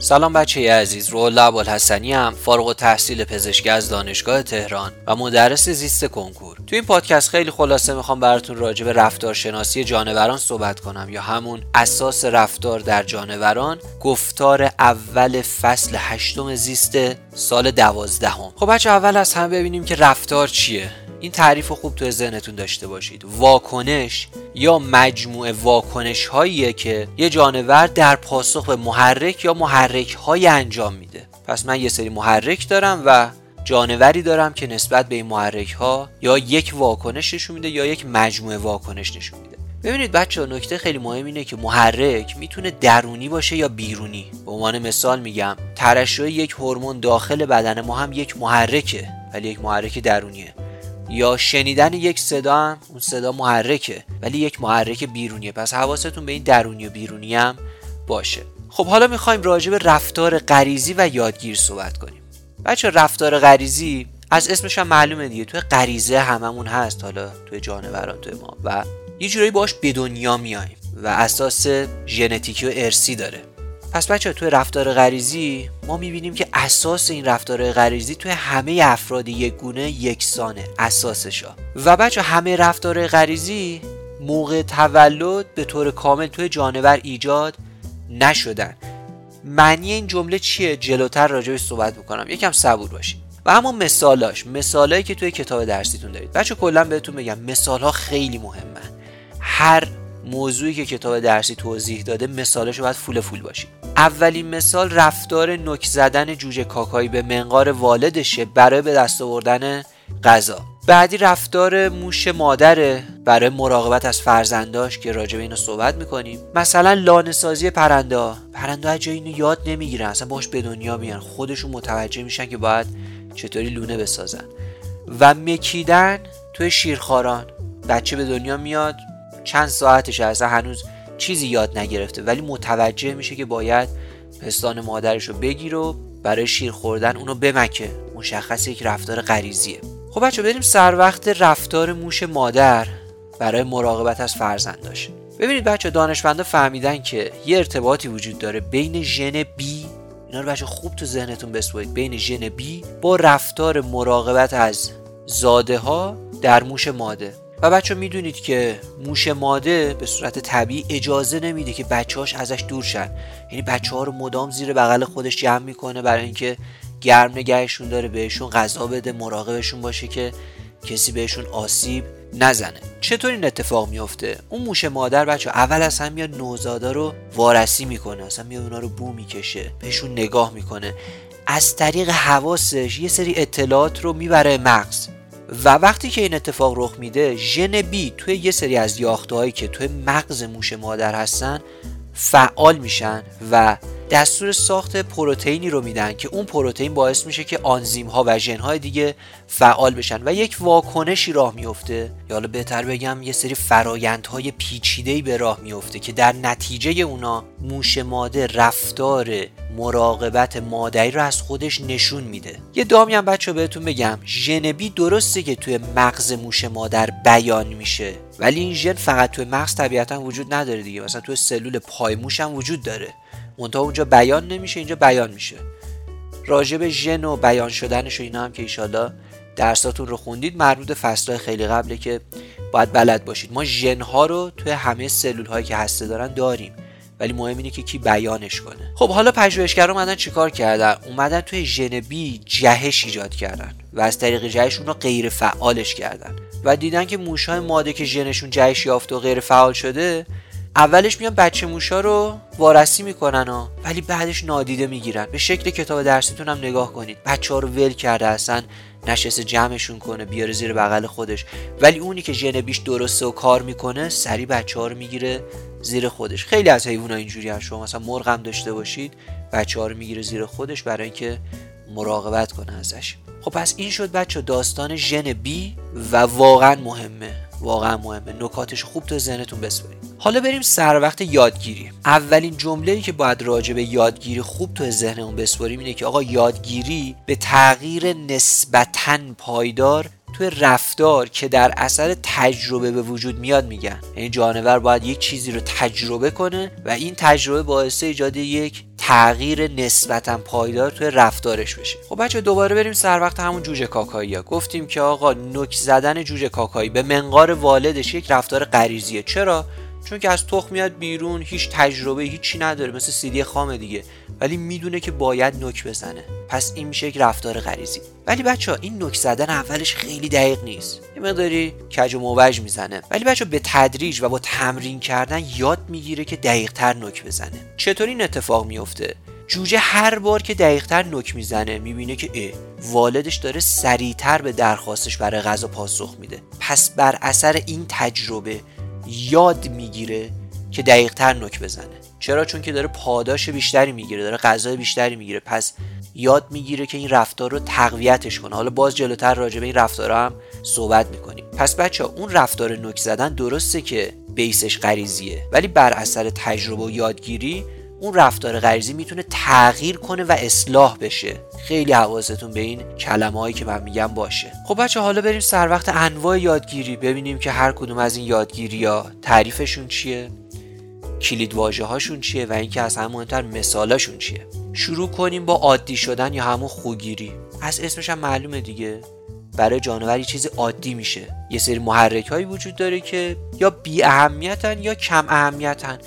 سلام بچه عزیز رولا ابوالحسنی هم فارغ تحصیل پزشکی از دانشگاه تهران و مدرس زیست کنکور. تو این پادکست خیلی خلاصه می‌خوام براتون راجع به رفتارشناسی جانوران صحبت کنم یا همون اساس رفتار در جانوران گفتار اول فصل هشتم زیست سال دوازدهم. خب بچه اول از هم ببینیم که رفتار چیه. این تعریف خوب تو ذهنتون داشته باشید. واکنش یا مجموعه واکنش هاییه که یه جانور در پاسخ به محرک یا محرک های انجام میده. پس من یه سری محرک دارم و جانوری دارم که نسبت به این محرک ها یا یک واکنش نشون میده یا یک مجموعه واکنش نشون میده. ببینید بچه نکته خیلی مهم اینه که محرک می‌تونه درونی باشه یا بیرونی. به عنوان مثال میگم ترشح یک هورمون داخل بدن ما هم یک محرکه ولی یک محرک درونیه. یا شنیدن یک صدا هم اون صدا محرکه ولی یک محرک بیرونیه. پس حواستون به این درونی و بیرونی هم باشه. خب حالا می‌خوایم راجع به رفتار غریزی و یادگیر صحبت کنیم. بچه رفتار غریزی از اسمش هم معلومه دیگه. توی غریزه هممون هست حالا توی جانوران توی ما. و یه جورایی باش به دنیا میایم و اساس ژنتیکی و ارسی داره. پس بچه توی رفتار غریزی ما می‌بینیم که اساس این رفتار غریزی توی همه افراد یک گونه یکسانه اساسشا. و بچه همه رفتار غریزی موقع تولد به طور کامل توی جانور ایجاد نشدن. معنی این جمله چیه؟ جلوتر راجعش صحبت می‌کنم یکم صبور باشید و همون مثالاش مثالایی که توی کتاب درسیتون دارید. بچه کلا بهتون بگم مثال ها خیلی مهمه هر موضوعی که کتاب درسی توضیح داده مثالش باید فول فول باشید اولین مثال رفتار نک زدن جوجه کاکایی به منقار والدشه برای به دست آوردن غذا. بعدی رفتار موش مادره برای مراقبت از فرزنداش که راجع به اینو صحبت می‌کنیم. مثلا لانه سازی پرنده پرنده جای اینو یاد نمی‌گیرن. اصلا باش به دنیا میان. خودشون متوجه میشن که باید چطوری لونه بسازن. و مکیدن توی شیرخواران. بچه به دنیا میاد. چند ساعتش اصلا هنوز چیزی یاد نگرفته ولی متوجه میشه که باید پستان مادرش رو بگیر و برای شیر خوردن اونو بمکه. مشخص یک رفتار غریزیه. خب بچه بریم سر وقت رفتار موش مادر برای مراقبت از فرزنداش. ببینید بچه دانشمندا فهمیدن که یه ارتباطی وجود داره بین ژن بی. اینا رو بچه خوب تو ذهنتون بسپارید بین ژن بی با رفتار مراقبت از زاده ها در موش ماده. و بچه می‌دونید که موش ماده به صورت طبیعی اجازه نمیده که بچهاش ازش دور شن. یعنی بچه ها رو مدام زیر بغل خودش جمع می‌کنه برای اینکه گرم نگهشون داره بهشون غذا بده مراقبشون باشه که کسی بهشون آسیب نزنه. چطور این اتفاق میفته اون موش مادر بچه اول از هم میاد نوزادا رو وارسی می‌کنه. اصلا میاد اونا رو بو می‌کشه بهشون نگاه می‌کنه. از طریق حواسش یه سری اطلاعات رو می‌بره مغز. و وقتی که این اتفاق رخ میده ژن بی توی یه سری از یاخته که توی مغز موش مادر هستن فعال میشن و دستور ساخت پروتئینی رو میدن که اون پروتئین باعث میشه که آنزیم ها و ژن های دیگه فعال بشن و یک واکنشی راه میفته. یا حالا بهتر بگم یه سری فرایندهای پیچیده به راه میفته که در نتیجه اونا موش ماده رفتار مراقبت مادری رو از خودش نشون میده. یه دامی هم بچه بهتون بگم ژن بی درسته که توی مغز موش مادر بیان میشه ولی این ژن فقط توی مغز طبیعتا وجود نداره دیگه. مثلا توی سلول پایموش هم وجود داره. منتها اونجا بیان نمیشه اینجا بیان میشه. راجع به ژن و بیان شدنش و اینا هم که ایشالا درساتون رو خوندید مربوط فصلهای خیلی قبله که باید بلد باشید. ما ژن ها رو توی همه سلول هایی که هسته دارن داریم ولی مهم اینه که کی بیانش کنه. خب حالا پژوهشگرا اومدن چیکار کردن؟ اومدن توی ژن بی جهش ایجاد کردن و از طریق جهش اون رو غیر فعالش کردن و دیدن که موشهای ماده که ژنشون جهش یافته و غیر فعال شده اولش میان بچه موشا رو وارسی می‌کنن ها ولی بعدش نادیده می‌گیرن. به شکل کتاب درسیتون هم نگاه کنید. بچه ها رو ول کرده اصلا نشسته جمعشون کنه بیاره زیر بغل خودش. ولی اونی که ژن بیش درسته و کار می‌کنه سری بچه ها رو می‌گیره زیر خودش. خیلی از حیوان ها اینجوری هم شما مثلا مرغ هم داشته باشید بچه ها رو می‌گیره زیر خودش برای اینکه مراقبت کنه ازش. خب پس این شد بچه داستان ژن بی و واقعا مهمه. واقعا مهمه. نکاتش خوب تو ذهنتون بسپارید حالا بریم سر وقت یادگیری. اولین جمله ای که باید راجع به یادگیری خوب تو ذهنمون بسپاریم اینه که آقا یادگیری به تغییر نسبتا پایدار توی رفتار که در اثر تجربه به وجود میاد میگن. یعنی جانور باید یک چیزی رو تجربه کنه و این تجربه باعث ایجاد یک تغییر نسبتا پایدار توی رفتارش بشه. خب بچه دوباره بریم سر وقت همون جوجه کاکایی ها. گفتیم که آقا نک زدن جوجه کاکایی به منقار والدش یک رفتار غریزیه. چرا؟ چون که از تخم میاد بیرون هیچ تجربه هیچی نداره مثل سیدی خامه دیگه. ولی می‌دونه که باید نک بزنه. پس این میشه یک رفتار غریزی. ولی بچه ها این نک زدن اولش خیلی دقیق نیست. یه مقداری کج و موج می‌زنه. ولی بچه به تدریج و با تمرین کردن یاد می‌گیره که دقیق تر نک بزنه. چطور این اتفاق میفته؟ جوجه هر بار که دقیقتر نک می‌زنه می‌بینه که اه والدش داره سریعتر به درخواستش برای غذا پاسخ میده. پس بر اثر این تجربه یاد می‌گیره که دقیقتر نک بزنه. چرا؟ چون که داره پاداش بیشتری می‌گیره داره غذای بیشتری می‌گیره. پس یاد می‌گیره که این رفتار رو تقویتش کنه. حالا باز جلوتر راجع به این رفتار هم صحبت می‌کنیم. پس بچه ها اون رفتار نک زدن درسته که بیسش غریزیه ولی بر اثر تجربه و یادگیری اون رفتار غریزی می‌تونه تغییر کنه و اصلاح بشه. خیلی حواستون به این کلمه هایی که من میگم باشه. خب بچه حالا بریم سر وقت انواع یادگیری. ببینیم که هر کدوم از این یادگیری ها تعریفشون چیه کلید واژه هاشون چیه و اینکه از همه مهمتر مثالاشون چیه. شروع کنیم با عادی شدن یا همون خوگیری. از اسمش هم معلومه دیگه. برای جانور یه چیز عادی میشه. یه سری محرک هایی وجود داره که یا بی اهمیتن یا کم اهمیتن.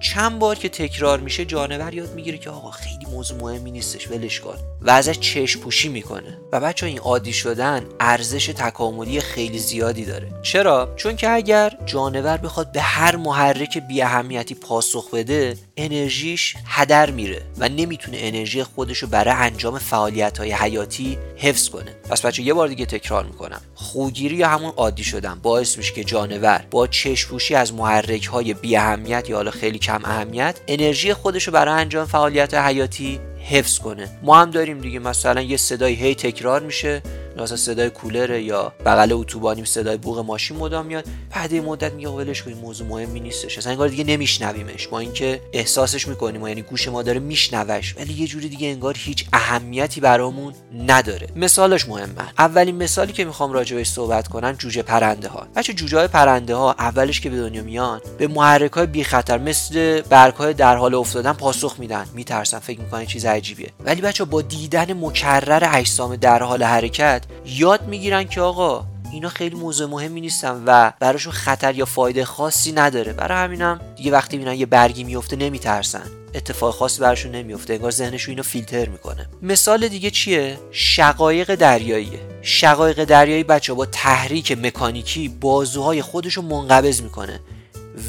چند بار که تکرار میشه جانور یاد می‌گیره که آقا خیلی موضوع مهمی نیستش ولش کن. و ازش چشم پوشی می‌کنه. و بچه این عادی شدن ارزش تکاملی خیلی زیادی داره. چرا؟ چون که اگر جانور بخواد به هر محرک بی اهمیتی پاسخ بده انرژیش هدر میره و نمی‌تونه انرژی خودشو برای انجام فعالیت های حیاتی حفظ کنه. پس بچه یه بار دیگه تکرار می‌کنم. خوگیری یا همون عادی شدن باعث میشه که جانور با چشپوشی از محرک های بی اهمیت یا حالا خیلی کم اهمیت انرژی خودشو برای انجام فعالیت حیاتی حفظ کنه. ما هم داریم دیگه مثلا یه صدای هی تکرار میشه. مثلا صدای کولر یا بغل اتوبانی صدای بوق ماشین مدام میاد. بعد مدت میگه ولش کنیم موضوع مهمی نیستش. اصلا انگار دیگه نمیشنویمش. با اینکه احساسش می‌کنیم یعنی گوش ما داره میشنوش. ولی یه جوری دیگه انگار هیچ اهمیتی برامون نداره. مثالش مهمه. اولین مثالی که می‌خوام راجبش صحبت کنم جوجه پرنده ها بچه جوجه های پرنده ها اولش که به دنیا میان به محرک های بی خطر مثل برگ های در حال افتادن پاسخ میدن. میترسن فکر می‌کنن چیز عجیبیه. ولی بچه با دیدن مکرر اجسام در حال حرکت یاد می‌گیرن که آقا اینا خیلی موضوع مهمی نیستن و براشون خطر یا فایده خاصی نداره. برای همینم دیگه وقتی می‌بینن یه برگی میفته نمیترسن. اتفاق خاصی براشون نمیفته انگار ذهنشون اینو فیلتر می‌کنه. مثال دیگه چیه؟ شقایق دریاییه. شقایق دریایی بچه با تحریک مکانیکی بازوهای خودشو منقبض می‌کنه.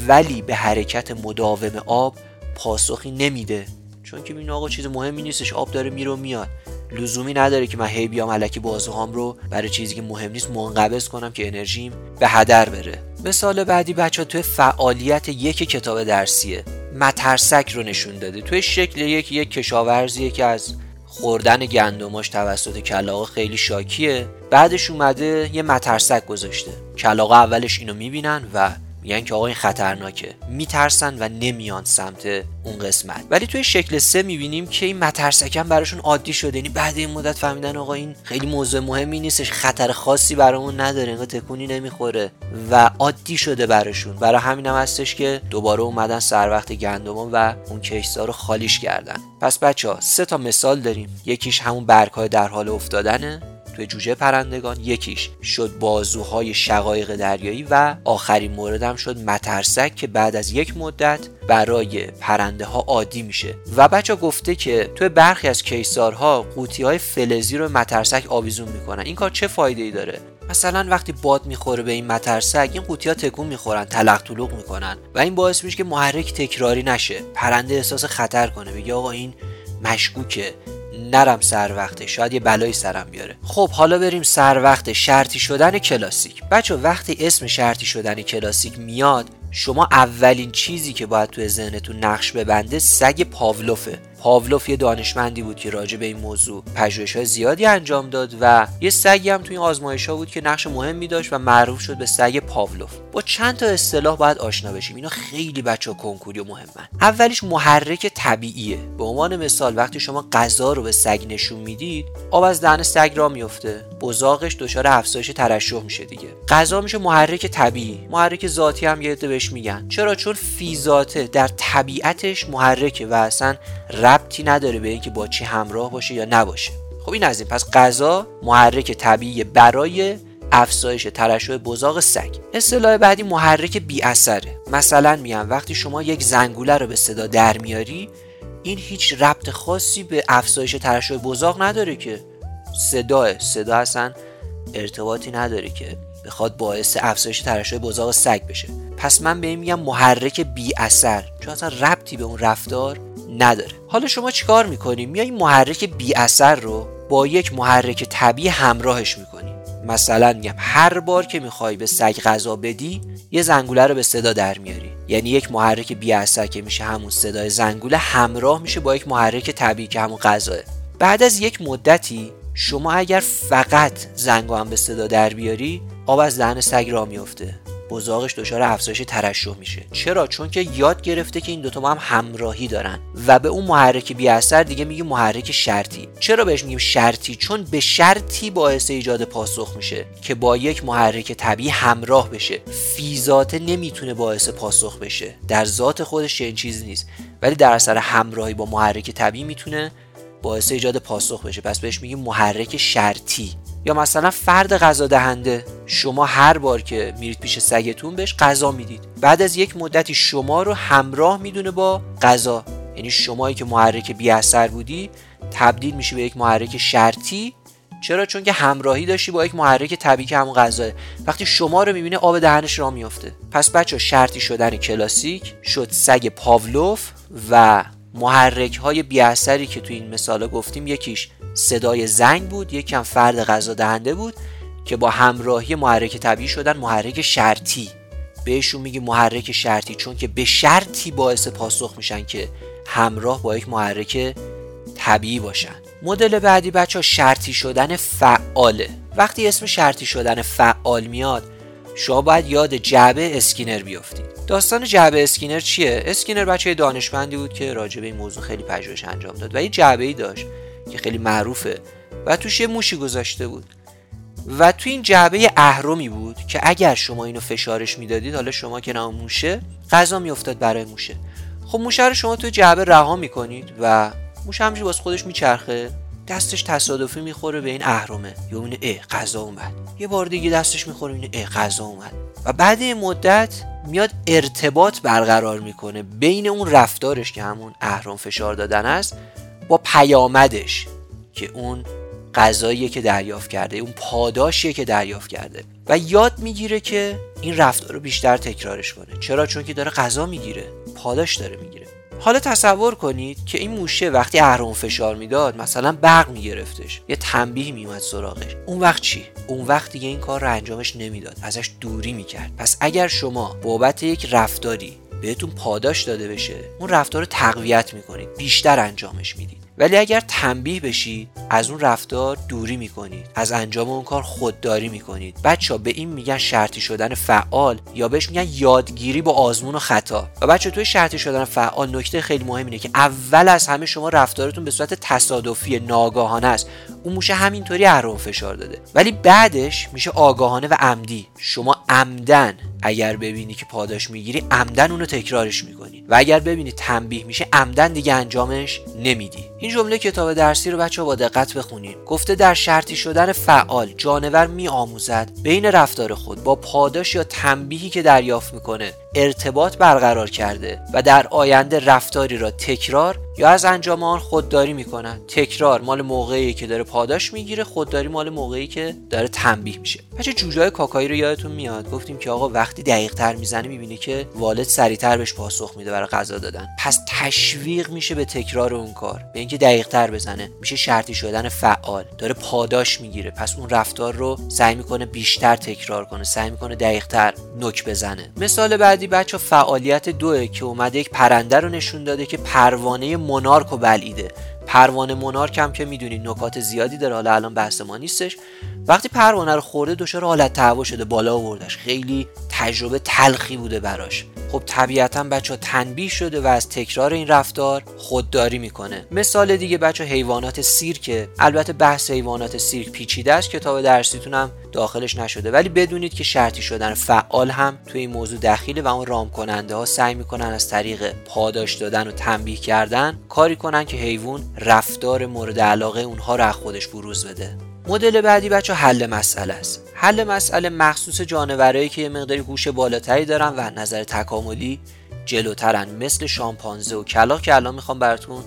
ولی به حرکت مداوم آب پاسخی نمیده. چون که این آقا چیز مهمی نیستش. آب داره میره و میاد. لزومی نداره که من هی بیام علکی بازوهام رو برای چیزی که مهم نیست منقبض کنم که انرژیم به هدر بره. مثال بعدی بچه ها توی فعالیت یک کتاب درسیه. مترسک رو نشون داده. توی شکل یک یک کشاورزیه که از خوردن گندماش توسط کلاغا خیلی شاکیه. بعدش اومده یه مترسک گذاشته. کلاغا اولش اینو می‌بینن و میگن که آقا این خطرناکه. میترسن و نمیان سمت اون قسمت. ولی توی شکل سه می‌بینیم که این مترسکن براشون عادی شده. یعنی بعد این مدت فهمیدن آقا این خیلی موضوع مهمی نیستش. خطر خاصی برامون نداره. انگار تکونی نمی‌خوره. و عادی شده براشون. برای همین هم هستش که دوباره اومدن سر وقت گندم و اون کشتا رو خالیش کردن. پس بچه ها سه تا مثال داریم. یکیش همون برگ در حال افتادنه. توی جوجه پرندگان یکیش شد بازوهای شقایق دریایی و آخرین موردم شد مترسک که بعد از یک مدت برای پرنده ها عادی میشه. و بچه گفته که توی برخی از کیسارها قوطی های فلزی رو مترسک آویزون می‌کنن. این کار چه فایده ای داره؟ مثلا وقتی باد می‌خوره به این مترسک این قوطی ها تکون می‌خورن تلق طلوق می‌کنن. و این باعث میشه که محرک تکراری نشه. پرنده احساس خطر کنه. بگه آقا این مشکوکه. نرم سر وقته شاید یه بلایی سرم بیاره. خب حالا بریم سر وقت شرطی شدن کلاسیک. بچه وقتی اسم شرطی شدن کلاسیک میاد شما اولین چیزی که باید توی ذهنتون نقش ببنده سگ پاولوفه. پاولوف یه دانشمندی بود که راجع به این موضوع پژوهش های زیادی انجام داد و یه سگی هم توی این آزمایش ها بود که نقش مهمی داشت و معروف شد به سگ پاولوف. با چند تا اصطلاح باید آشنا بشیم. اینا خیلی بچه کنکوری و مهمن. اولیش محرک طبیعیه. به عنوان مثال وقتی شما غذا رو به سگ نشون می‌دید آب از دهن سگ را میفته بزاقش دچار افزایش ترشح میشه دیگه. غذا میشه محرک طبیعی. محرک ذاتی هم یه بهش میگن. چرا؟ چون فیزاته در طبیعتش محرکه و اصلا ربطی نداره به اینکه با چی همراه باشه یا نباشه. خب این از این. پس غذا محرک طبیعی برای افزایش ترشح بزاق سگ. اصطلاح بعدی محرک بی اثره. مثلا میگم وقتی شما یک زنگوله رو به صدا در میاری این هیچ ربط خاصی به افزایش ترشح بزاق نداره که صداه صدا اصلا ارتباطی نداره که بخواد باعث افزایش ترشح بزاق سگ بشه. پس من به این میگم محرک بی اثر. چون اصلا ربطی به اون رفتار نداره. حالا شما چیکار می‌کنی؟ میای محرک بی اثر رو با یک محرک طبیعی همراهش می‌کنی. مثلا میگم هر بار که می‌خوای به سگ غذا بدی یه زنگوله رو به صدا در میاری. یعنی یک محرک بی اثر که میشه همون صدای زنگوله همراه میشه با یک محرک طبیعی که همون غذاه. بعد از یک مدتی شما اگر فقط زنگو هم به صدا در بیاری آب از دهن سگ را میفته بزاقش دچار افزایش ترشح میشه. چرا؟ چون که یاد گرفته که این دوتا با هم همراهی دارن و به اون محرک بی اثر دیگه میگه محرک شرطی. چرا بهش میگیم شرطی؟ چون به شرطی باعث ایجاد پاسخ میشه که با یک محرک طبیعی همراه بشه. فیزاته نمی‌تونه باعث پاسخ بشه. در ذات خودش این چیزی نیست. ولی در اثر همراهی با محرک طبیعی می‌تونه باعث ایجاد پاسخ بشه. پس بهش میگیم محرک شرطی. یا مثلا فرد غذا دهنده. شما هر بار که میرید پیش سگتون بهش غذا می‌دید. بعد از یک مدتی شما رو همراه می‌دونه با غذا. یعنی شمایی که محرک بی اثر بودی تبدیل میشه به یک محرک شرطی. چرا؟ چون که همراهی داشتی با یک محرک طبیعی که همون غذاه. وقتی شما رو می‌بینه آب دهنش را میافته. پس بچه شرطی شدن کلاسیک شد سگ پاولوف و محرک های بی اثری که تو این مثال گفتیم یکیش صدای زنگ بود یکم فرد غذا دهنده بود که با همراهی محرک طبیعی شدن محرک شرطی. بهشون میگی محرک شرطی چون که به شرطی باعث پاسخ میشن که همراه با یک محرک طبیعی باشن. مدل بعدی بچه ها شرطی شدن فعاله. وقتی اسم شرطی شدن فعال میاد شما باید یاد جعبه اسکینر بیافتید. داستان جعبه اسکینر چیه؟ اسکینر بچه دانشمندی بود که راجع به این موضوع خیلی پژوهش انجام داد و یه جعبه ای داشت که خیلی معروفه و توش یه موشی گذاشته بود. و تو این جعبه اهرمی بود که اگر شما اینو فشارش می‌دادید حالا شما که نام موشه غذا میافتاد برای موشه. خب موشه رو شما تو جعبه رها می‌کنید و موشه همش باز خودش میچرخه. دستش تصادفی می‌خوره به این اهرمه یا اون اه غذا اومد. یه بار دیگه دستش می‌خوره این اه غذا اومد. و بعد این مدت میاد ارتباط برقرار می‌کنه بین اون رفتارش که همون اهرم فشار دادن است با پیامدش که اون غذاییه که دریافت کرده اون پاداشیه که دریافت کرده. و یاد می‌گیره که این رفتار رو بیشتر تکرارش کنه. چرا؟ چون که داره غذا می‌گیره. پاداش داره می‌گیره. حالا تصور کنید که این موشه وقتی اهرم فشار می‌داد مثلا برق میگرفتش یه تنبیه میومد سراغش. اون وقت چی؟ اون وقت دیگه این کار رو انجامش نمی‌داد ازش دوری می‌کرد. پس اگر شما بابت یک رفتاری بهتون پاداش داده بشه اون رفتار رو تقویت می‌کنید بیشتر انجامش می‌دید. ولی اگر تنبیه بشید از اون رفتار دوری می‌کنید از انجام اون کار خودداری می‌کنید بچه به این میگن شرطی شدن فعال یا بهش میگن یادگیری با آزمون و خطا. و بچه توی شرطی شدن فعال نکته خیلی مهم اینه که اول از همه شما رفتارتون به صورت تصادفی ناگاهانه است. اون موشه همینطوری اهرم فشار داده. ولی بعدش میشه آگاهانه و عمدی. شما عمدن. اگر ببینی که پاداش می‌گیری عمدن اونو تکرارش می‌کنی. و اگر ببینی تنبیه میشه عمدن دیگه انجامش نمیدی. این جمله کتاب درسی رو بچه با دقت بخونید گفته در شرطی شدن فعال جانور میآموزد بین رفتار خود با پاداش یا تنبیهی که دریافت می‌کنه ارتباط برقرار کرده و در آینده رفتاری را تکرار یا از انجام آن خودداری می‌کنن تکرار مال موقعی که داره پاداش می‌گیره خودداری مال موقعی که داره تنبیه میشه. بچه جوجای کاکایی رو یادتون میاد؟ گفتیم که آقا وقتی دقیق تر می‌زنه می‌بینه که والد سریعتر بهش پاسخ میده برای غذا دادن. پس تشویق میشه به تکرار اون کار. به اینکه دقیق تر بزنه. میشه شرطی شدن فعال. داره پاداش می‌گیره. پس اون رفتار رو سعی می‌کنه بیشتر تکرار کنه. سعی می‌کنه دقیق تر نک بزنه. مثال بعدی بچه فعالیت دوه که اومده یک پرنده رو نشون داده که پروانه مونارک رو بلعیده. پروانه مونارک هم که می‌دونید نکات زیادی داره حالا الان بحث ما نیستش. وقتی پروانه رو خورده دچار حالت تهوع شده بالا آوردش. خیلی تجربه تلخی بوده براش. خب طبیعتا بچه ها تنبیه شده و از تکرار این رفتار خودداری می‌کنه. مثال دیگه بچه حیوانات سیرکه. البته بحث حیوانات سیرک پیچیده است کتاب درسیتون هم داخلش نشده. ولی بدونید که شرطی شدن فعال هم توی این موضوع دخیله و اون رام کننده ها سعی می‌کنن از طریق پاداش دادن و تنبیه کردن کاری کنن که حیوان رفتار مورد علاقه اونها رو از خودش بروز بده. مدل بعدی بچه حل مسئله است. حل مسئله مخصوص جانورایی که یه مقداری هوش بالاتری دارن و نظر تکاملی جلوترن مثل شامپانزه و کلاق که الان می‌خوام براتون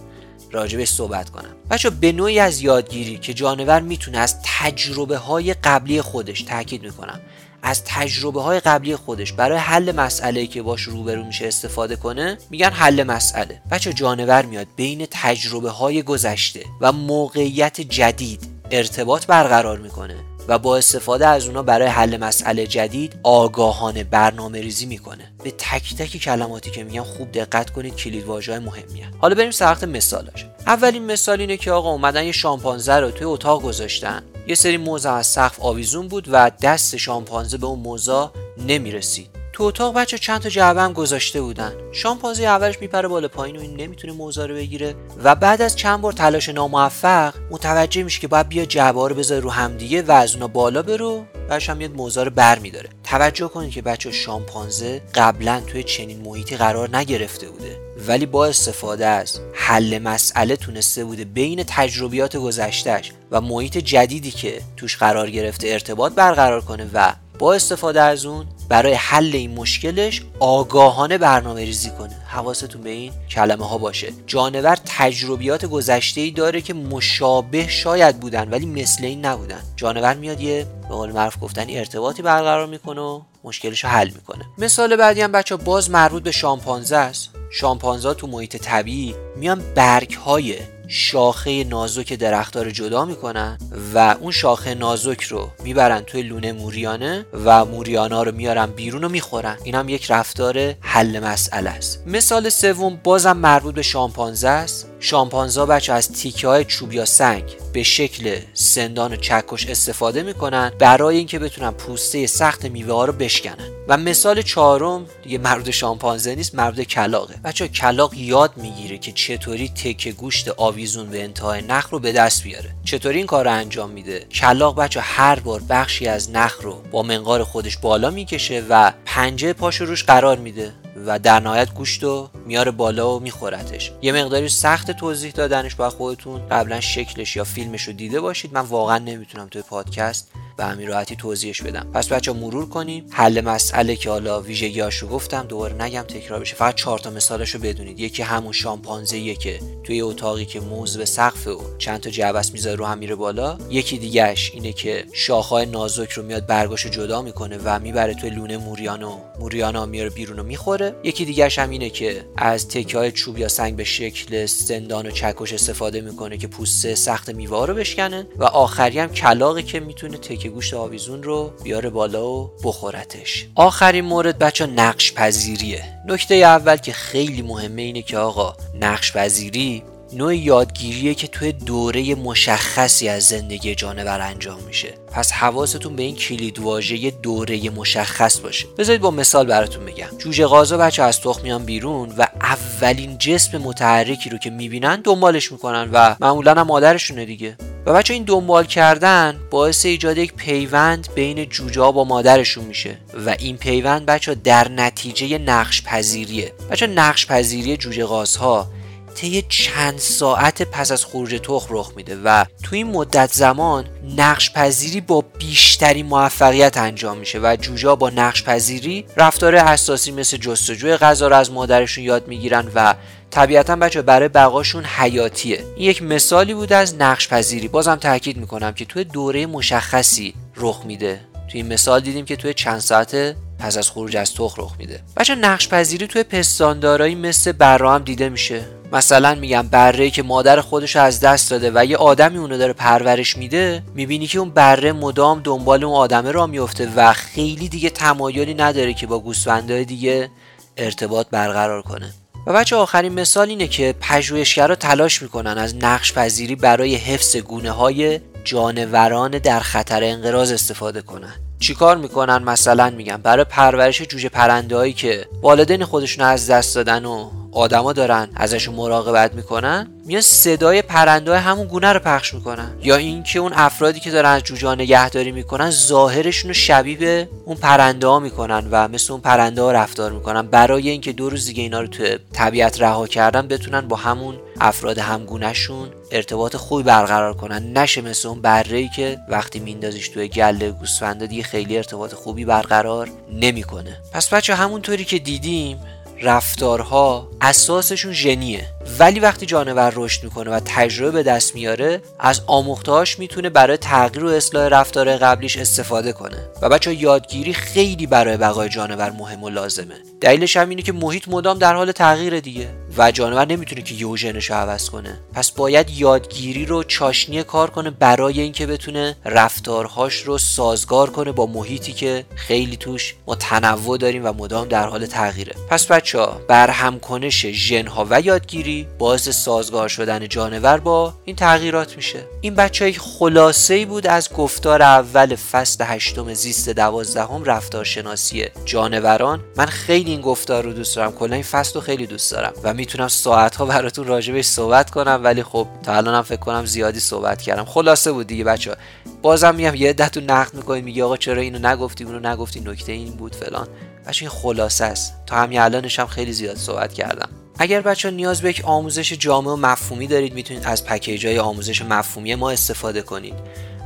راجبش صحبت کنم. بچه به نوعی از یادگیری که جانور می‌تونه از تجربه های قبلی خودش تاکید می‌کنم. از تجربه های قبلی خودش برای حل مسئله که باش روبرو میشه استفاده کنه میگن حل مسئله. بچه جانور میاد بین تجربه های گذشته و موقعیت جدید ارتباط برقرار می‌کنه. و با استفاده از اونا برای حل مسئله جدید آگاهانه برنامه ریزی می‌کنه. به تک تک کلماتی که میگم خوب دقت کنید کلید واژه مهمی. حالا بریم سراغ مثالاش. اولین مثال اینه که آقا اومدن یه شامپانزه رو توی اتاق گذاشتن. یه سری موزه از سقف آویزون بود و دست شامپانزه به اون موزه نمی‌رسید. تو اتاق بچه چند تا جعبه هم گذاشته بودن. شامپانزه اولش میپره بالا پایین و این نمی‌تونه موزه رو بگیره. و بعد از چند بار تلاش ناموفق متوجه میشه که باید بیا جعبه رو بذاره رو همدیگه و از اونا بالا برو بعدش هم میاد موزه رو بر میداره. توجه کنید که بچه شامپانزه قبلا توی چنین محیطی قرار نگرفته بوده. ولی با استفاده از حل مسئله تونسته بوده بین تجربیات گذشتهش و محیط جدیدی که توش قرار گرفته ارتباط برقرار کنه و با استفاده از اون برای حل این مشکلش آگاهانه برنامه ریزی کنه. حواستون به این کلمه ها باشه. جانور تجربیات گذشته ای داره که مشابه شاید بودن ولی مثل این نبودن. جانور میاد یه به قول معروف گفتن ارتباطی برقرار می‌کنه و مشکلش رو حل می‌کنه. مثال بعدی هم بچه باز مربوط به شامپانزه است. شامپانزه تو محیط طبیعی میان برگ های شاخه نازک درختها رو جدا می‌کنن و اون شاخه نازک رو می‌برن توی لونه موریانه و موریانا رو میارن بیرون و می‌خورن. این هم یک رفتار حل مسئله است. مثال سوم بازم مربوط به شامپانزه است. شامپانزا بچه از تیکه های چوب یا سنگ به شکل سندان و چکش استفاده می‌کنن برای اینکه بتونن پوسته سخت میوه ها رو بشکنن. و مثال چهارم دیگه مربوط شامپانزه نیست مربوط کلاقه. بچه کلاق یاد می‌گیره که چطوری تکه گوشت آویزون به انتهای نخ رو به دست بیاره. چطوری این کار رو انجام میده؟ کلاق بچه هر بار بخشی از نخ رو با منقار خودش بالا می‌کشه و پنجه پاش روش قرار میده. و در نهایت گوشت رو میاره بالا و میخورتش یه مقداری سخت توضیح دادنش با خودتون. قبلا شکلش یا فیلمش رو دیده باشید. من واقعا نمی‌تونم توی پادکست به همین راحتی توضیحش بدم. پس بچه مرور کنیم حل مسئله که حالا ویژگیاش رو گفتم دوباره نگم تکرار بشه. فقط چهار تا مثالش رو بدونید. یکی همون شامپانزه که توی اتاقی که موز به سقف و چند تا جعبس می‌ذاره رو هم میره بالا. یکی دیگهش اینه که شاخهای نازک رو میاد برگاشو جدا می‌کنه و می‌بره توی لونه موریانو. موریانا میاره بیرون و می‌خوره. یکی دیگهش هم اینه که از تکه های چوب یا سنگ به شکل سندان و چکش استفاده می‌کنه که پوست سخت میوه رو بشکنه و آخری هم کلاقی که می‌تونه تکه گوشت آویزون رو بیاره بالا و بخورتش. آخرین مورد بچه نقش پذیریه. نکته اول که خیلی مهمه اینه که آقا نقش پذیری نوع یادگیریه که توی دوره مشخصی از زندگی جانور انجام میشه. پس حواستون به این کلید واژه دوره مشخص باشه. بذارید با مثال براتون بگم. جوجه غازا بچه از تخم میان بیرون و اولین جسم متحرکی رو که می‌بینن دنبالش می‌کنن و معمولا هم مادرشونه دیگه. و بچه این دنبال کردن باعث ایجاد یک پیوند بین جوجه ها با مادرشون میشه. و این پیوند بچه در نتیجه نقش پذیریه بچه نقش پذیری جوجه غازها طی چند ساعت پس از خروج تخم رخ میده و تو این مدت زمان نقش پذیری با بیشتری موفقیت انجام میشه و جوجا با نقش پذیری رفتار اساسی مثل جستجوی غذا رو از مادرشون یاد می‌گیرن و طبیعتا بچه برای بقاشون حیاتیه. این یک مثالی بود از نقش پذیری بازم تاکید می‌کنم که توی دوره مشخصی رخ میده. توی این مثال دیدیم که توی چند ساعت پس از خروج از تخم رخ میده. بچه نقش پذیری توی پستاندارایی مثل برا هم دیده میشه. مثلا میگم بره که مادر خودش از دست داده و یه آدمی اونو داره پرورش میده می‌بینی که اون بره مدام دنبال اون آدمه را میفته و خیلی دیگه تمایلی نداره که با گوسفندهای دیگه ارتباط برقرار کنه. و بچه آخرین مثال اینه که پژوهشگرا تلاش می‌کنن از نقش پذیری برای حفظ گونه های جانوران در خطر انقراض استفاده کنن. چیکار می‌کنن مثلا؟ میگن برای پرورش جوجه پرنده هایی که والدین خودشون از دست دادن و آدما دارن ازشون مراقبت می‌کنن میان صدای پرنده همون گونه رو پخش می‌کنن. یا اینکه اون افرادی که دارن از جوجه نگهداری می‌کنن ظاهرشون رو شبیه به اون پرنده ها می‌کنن و مثل اون پرنده ها رفتار می‌کنن. برای اینکه دو روز دیگه اینا رو تو طبیعت رها کردن بتونن با همون افراد همگونهشون ارتباط خوبی برقرار کنن. نشه مثل اون بره ای که وقتی میندازیش توی گله گوسفنده دیگه خیلی ارتباط خوبی برقرار نمی‌کنه. پس بچه همونطوری که دیدیم رفتارها اساسشون ژنیه. ولی وقتی جانور رشد می‌کنه و تجربه به دست میاره از آموختهاش می‌تونه برای تغییر و اصلاح رفتار قبلیش استفاده کنه. و بچه یادگیری خیلی برای بقای جانور مهم و لازمه. دلیلش هم اینه که محیط مدام در حال تغییر دیگه و جانور نمی‌تونه که یهو ژنش عوض کنه. پس باید یادگیری رو چاشنی کار کنه برای اینکه بتونه رفتارهاش رو سازگار کنه با محیطی که خیلی توش ما تنوع داریم و مدام در حال تغییره. پس بچه ها برهم کنش ژنها و یادگیری باعث سازگار شدن جانور با این تغییرات میشه. این بچه های خلاصه ای بود از گفتار اول فصل هشتم زیست دوازدهم رفتارشناسی جانوران من خیلی این گفتار رو دوست دارم. کلا این فصل رو خیلی دوست دارم و می‌تونم ساعت ها براتون راجبش صحبت کنم ولی خب تا الانم فکر کنم زیادی صحبت کردم. خلاصه بود دیگه بچه ها. بازم میگم یه عدتون نقد می‌کنید میگه آقا چرا اینو نگفتی اونو نگفتی نکته این بود فلان. بچه این خلاصه است. تا همین الانش هم خیلی زیاد صحبت کردم. اگر بچه نیاز به یک آموزش جامع و مفهومی دارید می‌تونید از پکیج های آموزش مفهومی ما استفاده کنید.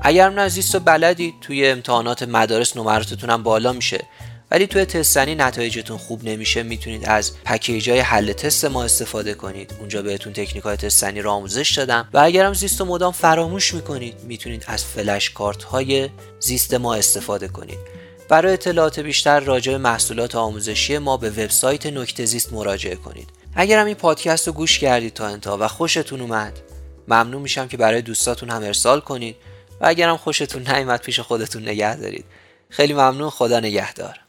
اگر من از و بلدید توی امتحانات مدارس نمراتتون هم بالا میشه. ولی توی تستنی نتایجتون خوب نمیشه می‌تونید از پکیج های حل تست ما استفاده کنید. اونجا بهتون تکنیک های تستنی رو آموزش دادم. و اگرم زیست و مدام فراموش می‌کنید می‌تونید از فلش کارت های زیست ما استفاده کنید. برای اطلاعات بیشتر راجع به محصولات آموزشی ما به وبسایت نکته زیست مراجعه کنید. اگر هم این پادکست رو گوش کردید تا انتها و خوشتون اومد ممنون میشم که برای دوستاتون هم ارسال کنید و اگرم خوشتون نیومد پیش خودتون نگه دارید. خیلی ممنون خدا نگهدار.